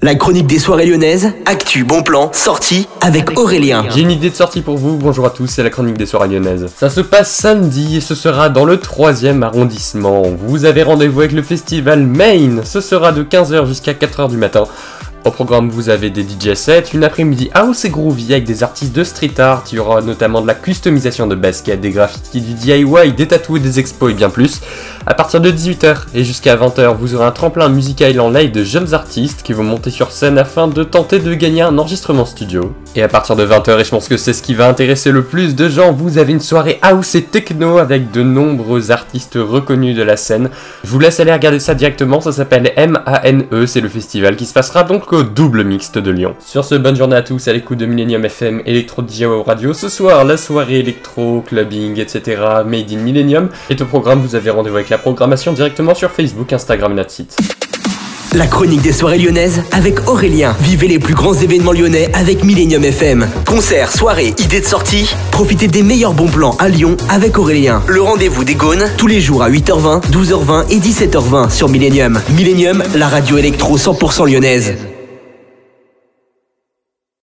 La chronique des soirées lyonnaises, actu, bon plan, sortie avec Aurélien. J'ai une idée de sortie pour vous, bonjour à tous, c'est la chronique des soirées lyonnaises. Ça se passe samedi et ce sera dans le 3 arrondissement. Vous avez rendez-vous avec le festival Main, ce sera de 15h jusqu'à 4h du matin. Au programme, vous avez des DJ sets, une après-midi house et groovy avec des artistes de street art. Il y aura notamment de la customisation de baskets, des graffitis, du DIY, des tatous, des expos et bien plus. À partir de 18h et jusqu'à 20h, vous aurez un tremplin musical en live de jeunes artistes qui vont monter sur scène afin de tenter de gagner un enregistrement studio. Et à partir de 20h, et je pense que c'est ce qui va intéresser le plus de gens, vous avez une soirée house et techno avec de nombreux artistes reconnus de la scène. Je vous laisse aller regarder ça directement, ça s'appelle MANE, c'est le festival qui se passera donc au double mixte de Lyon. Sur ce, bonne journée à tous à l'écoute de Millennium FM, Electro DJ Radio. Ce soir, la soirée électro, clubbing, etc. Made in Millennium. Et au programme, vous avez rendez-vous avec la programmation directement sur Facebook, Instagram et notre site. La chronique des soirées lyonnaises avec Aurélien. Vivez les plus grands événements lyonnais avec Millennium FM. Concerts, soirées, idées de sortie. Profitez des meilleurs bons plans à Lyon avec Aurélien. Le rendez-vous des Gaunes tous les jours à 8h20, 12h20 et 17h20 sur Millennium. Millennium, la radio électro 100% lyonnaise.